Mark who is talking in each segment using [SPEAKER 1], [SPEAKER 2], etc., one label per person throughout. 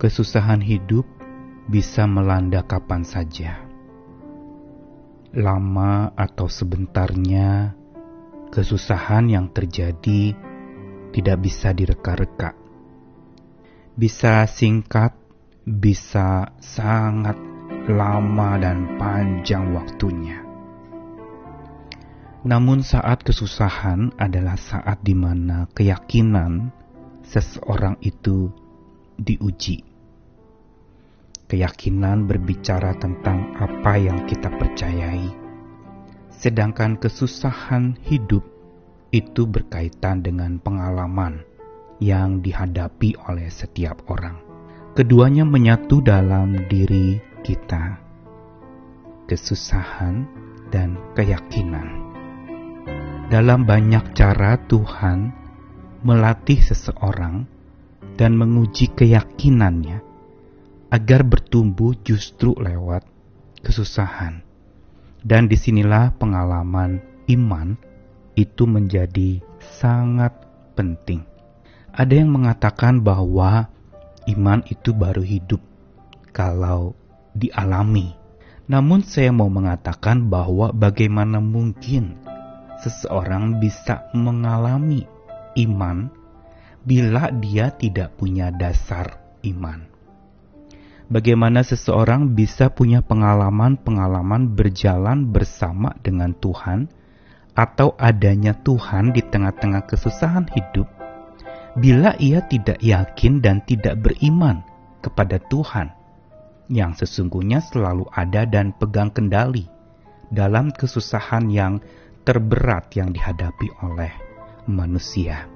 [SPEAKER 1] Kesusahan hidup bisa melanda kapan saja. Lama atau sebentarnya, kesusahan yang terjadi tidak bisa direka-reka. Bisa singkat, bisa sangat lama dan panjang waktunya. Namun saat kesusahan adalah saat di mana keyakinan seseorang itu diuji. Keyakinan berbicara tentang apa yang kita percayai, sedangkan kesusahan hidup itu berkaitan dengan pengalaman yang dihadapi oleh setiap orang. Keduanya menyatu dalam diri kita, kesusahan dan keyakinan. Dalam banyak cara Tuhan melatih seseorang dan menguji keyakinannya agar bertumbuh justru lewat kesusahan. Dan di sinilah pengalaman iman itu menjadi sangat penting. Ada yang mengatakan bahwa iman itu baru hidup kalau dialami. Namun saya mau mengatakan bahwa bagaimana mungkin seseorang bisa mengalami iman bila dia tidak punya dasar iman. Bagaimana seseorang bisa punya pengalaman-pengalaman berjalan bersama dengan Tuhan atau adanya Tuhan di tengah-tengah kesusahan hidup bila ia tidak yakin dan tidak beriman kepada Tuhan yang sesungguhnya selalu ada dan pegang kendali dalam kesusahan yang terberat yang dihadapi oleh manusia.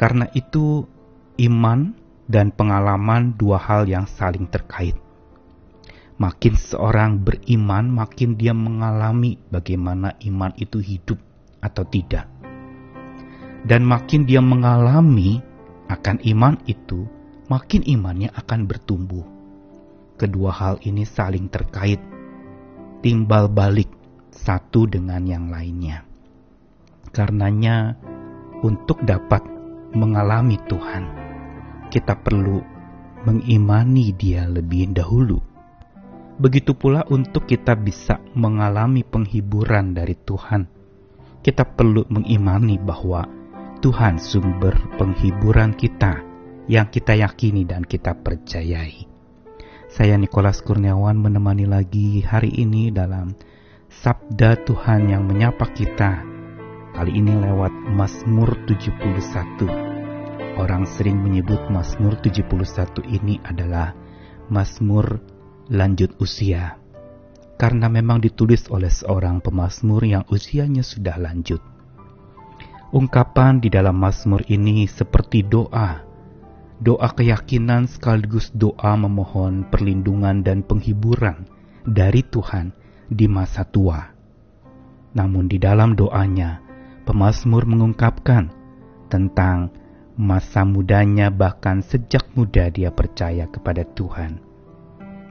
[SPEAKER 1] Karena itu, iman dan pengalaman dua hal yang saling terkait. Makin seorang beriman, makin dia mengalami bagaimana iman itu hidup atau tidak. Dan makin dia mengalami akan iman itu, makin imannya akan bertumbuh. Kedua hal ini saling terkait, timbal balik satu dengan yang lainnya. Karenanya, untuk dapat mengalami Tuhan, kita perlu mengimani Dia lebih dahulu. Begitu pula, untuk kita bisa mengalami penghiburan dari Tuhan, kita perlu mengimani bahwa Tuhan sumber penghiburan kita yang kita yakini dan kita percayai. Saya Nikolas Kurniawan menemani lagi hari ini dalam Sabda Tuhan yang menyapa kita Kali ini lewat Mazmur 71 Orang sering menyebut Mazmur 71 ini adalah Mazmur lanjut usia. Karena memang ditulis oleh seorang pemazmur yang usianya sudah lanjut. Ungkapan di dalam Mazmur ini seperti doa. Doa keyakinan sekaligus doa memohon perlindungan dan penghiburan dari Tuhan di masa tua. Namun di dalam doanya, pemazmur mengungkapkan tentang masa mudanya bahkan sejak muda dia percaya kepada Tuhan.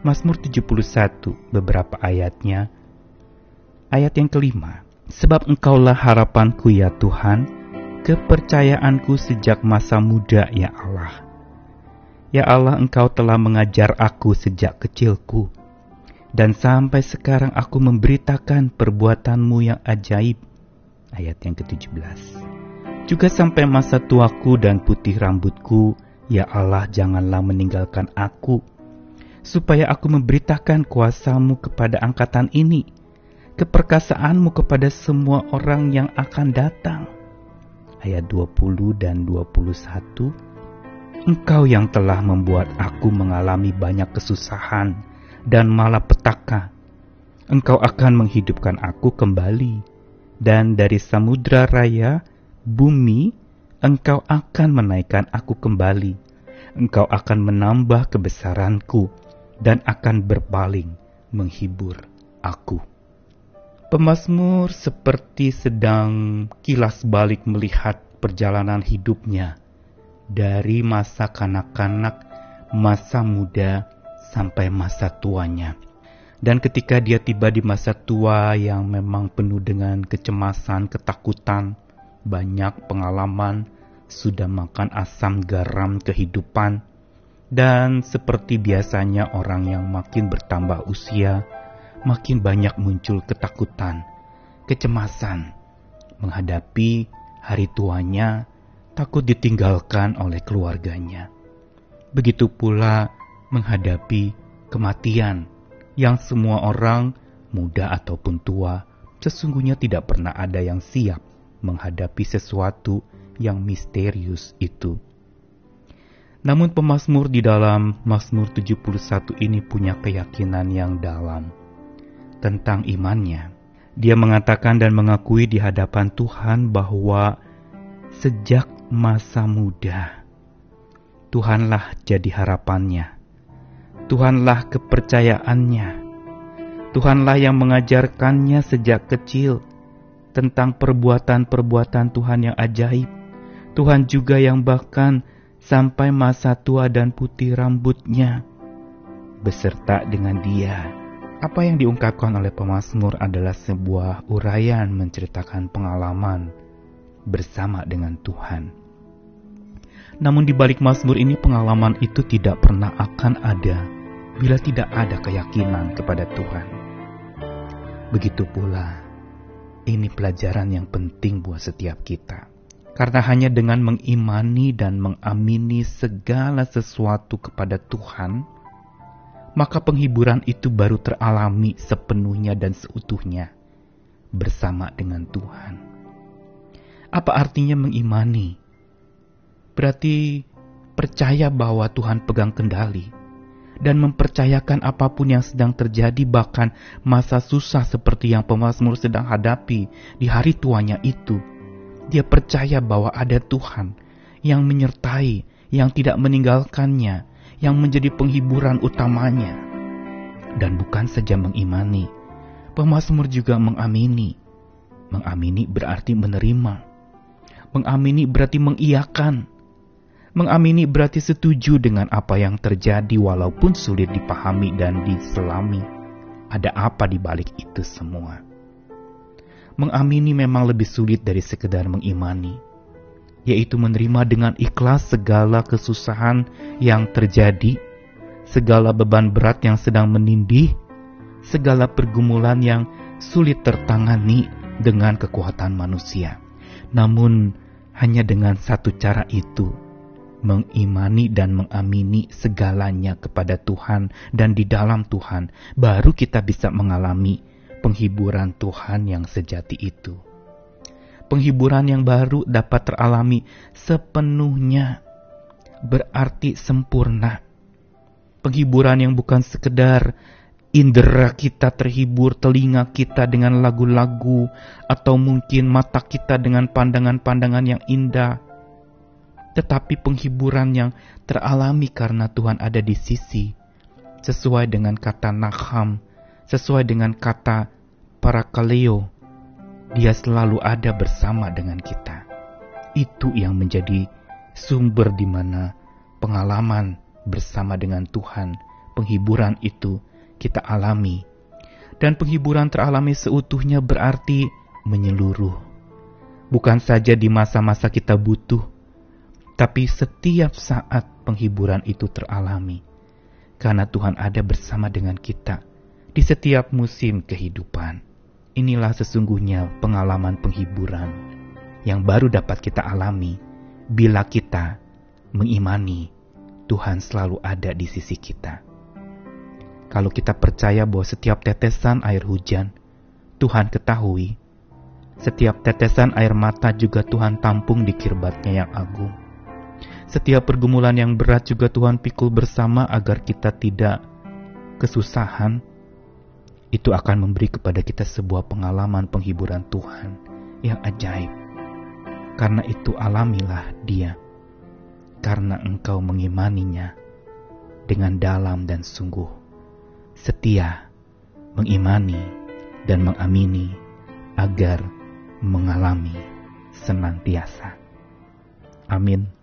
[SPEAKER 1] Mazmur 71 beberapa ayatnya Ayat yang kelima Sebab engkaulah harapanku ya Tuhan Kepercayaanku sejak masa muda ya Allah Ya Allah engkau telah mengajar aku sejak kecilku dan sampai sekarang aku memberitakan perbuatanmu yang ajaib. Ayat yang ke-17. Juga sampai masa tuaku dan putih rambutku, ya Allah janganlah meninggalkan aku, supaya aku memberitakan kuasamu kepada angkatan ini, keperkasaanmu kepada semua orang yang akan datang. Ayat 20 dan 21 Engkau yang telah membuat aku mengalami banyak kesusahan, dan malapetaka. Engkau akan menghidupkan aku kembali, dan dari samudra raya, bumi, engkau akan menaikkan aku kembali. Engkau akan menambah kebesaranku, dan akan berpaling menghibur aku. Pemazmur seperti sedang kilas balik melihat perjalanan hidupnya dari masa kanak-kanak, masa muda, sampai masa tuanya. Dan ketika dia tiba di masa tua yang memang penuh dengan kecemasan, ketakutan, banyak pengalaman, sudah makan asam garam kehidupan, Dan seperti biasanya orang yang makin bertambah usia, makin banyak muncul ketakutan, kecemasan, menghadapi hari tuanya, takut ditinggalkan oleh keluarganya. Begitu pula menghadapi kematian yang semua orang, muda ataupun tua, sesungguhnya tidak pernah ada yang siap menghadapi sesuatu yang misterius itu. Namun pemazmur di dalam Mazmur 71 ini punya keyakinan yang dalam tentang imannya. Dia mengatakan dan mengakui di hadapan Tuhan bahwa sejak masa muda Tuhanlah jadi harapannya. Tuhanlah kepercayaannya. Tuhanlah yang mengajarkannya sejak kecil tentang perbuatan-perbuatan Tuhan yang ajaib. Tuhan juga yang bahkan sampai masa tua dan putih rambutnya beserta dengan dia. Apa yang diungkapkan oleh pemazmur adalah sebuah uraian menceritakan pengalaman bersama dengan Tuhan. Namun di balik mazmur ini pengalaman itu tidak pernah akan ada bila tidak ada keyakinan kepada Tuhan. Begitu pula, ini pelajaran yang penting buat setiap kita. Karena hanya dengan mengimani dan mengamini segala sesuatu kepada Tuhan, maka penghiburan itu baru teralami sepenuhnya dan seutuhnya bersama dengan Tuhan. Apa artinya mengimani? Berarti percaya bahwa Tuhan pegang kendali dan mempercayakan apa pun yang sedang terjadi bahkan masa susah seperti yang pemazmur sedang hadapi di hari tuanya itu dia percaya bahwa ada Tuhan yang menyertai, yang tidak meninggalkannya, yang menjadi penghiburan utamanya. Dan bukan saja mengimani, pemazmur juga mengamini. Mengamini berarti menerima. Mengamini berarti mengiyakan. Mengamini berarti setuju dengan apa yang terjadi walaupun sulit dipahami dan diselami. Ada apa di balik itu semua? mengamini memang lebih sulit dari sekedar mengimani, yaitu menerima dengan ikhlas segala kesusahan yang terjadi, segala beban berat yang sedang menindih, segala pergumulan yang sulit tertangani dengan kekuatan manusia. Namun, hanya dengan satu cara itu, mengimani dan mengamini segalanya kepada Tuhan dan di dalam Tuhan, baru kita bisa mengalami penghiburan Tuhan yang sejati itu. Penghiburan yang baru dapat teralami sepenuhnya, berarti sempurna. Penghiburan yang bukan sekedar indera kita terhibur, telinga kita dengan lagu-lagu, atau mungkin mata kita dengan pandangan-pandangan yang indah, tetapi penghiburan yang teralami karena Tuhan ada di sisi, sesuai dengan kata Naham sesuai dengan kata para kaleo, dia selalu ada bersama dengan kita. Itu yang menjadi sumber di mana pengalaman bersama dengan Tuhan, penghiburan itu kita alami. Dan penghiburan teralami seutuhnya berarti menyeluruh. Bukan saja di masa-masa kita butuh, tapi setiap saat penghiburan itu teralami. Karena Tuhan ada bersama dengan kita di setiap musim kehidupan. Inilah sesungguhnya pengalaman penghiburan yang baru dapat kita alami bila kita mengimani Tuhan selalu ada di sisi kita. Kalau kita percaya bahwa setiap tetesan air hujan Tuhan ketahui, setiap tetesan air mata juga Tuhan tampung di kirbatnya yang agung. Setiap pergumulan yang berat juga Tuhan pikul bersama agar kita tidak kesusahan, itu akan memberi kepada kita sebuah pengalaman penghiburan Tuhan yang ajaib. Karena itu alamilah dia, karena engkau mengimaninya dengan dalam dan sungguh, setia, mengimani dan mengamini agar mengalami senantiasa. Amin.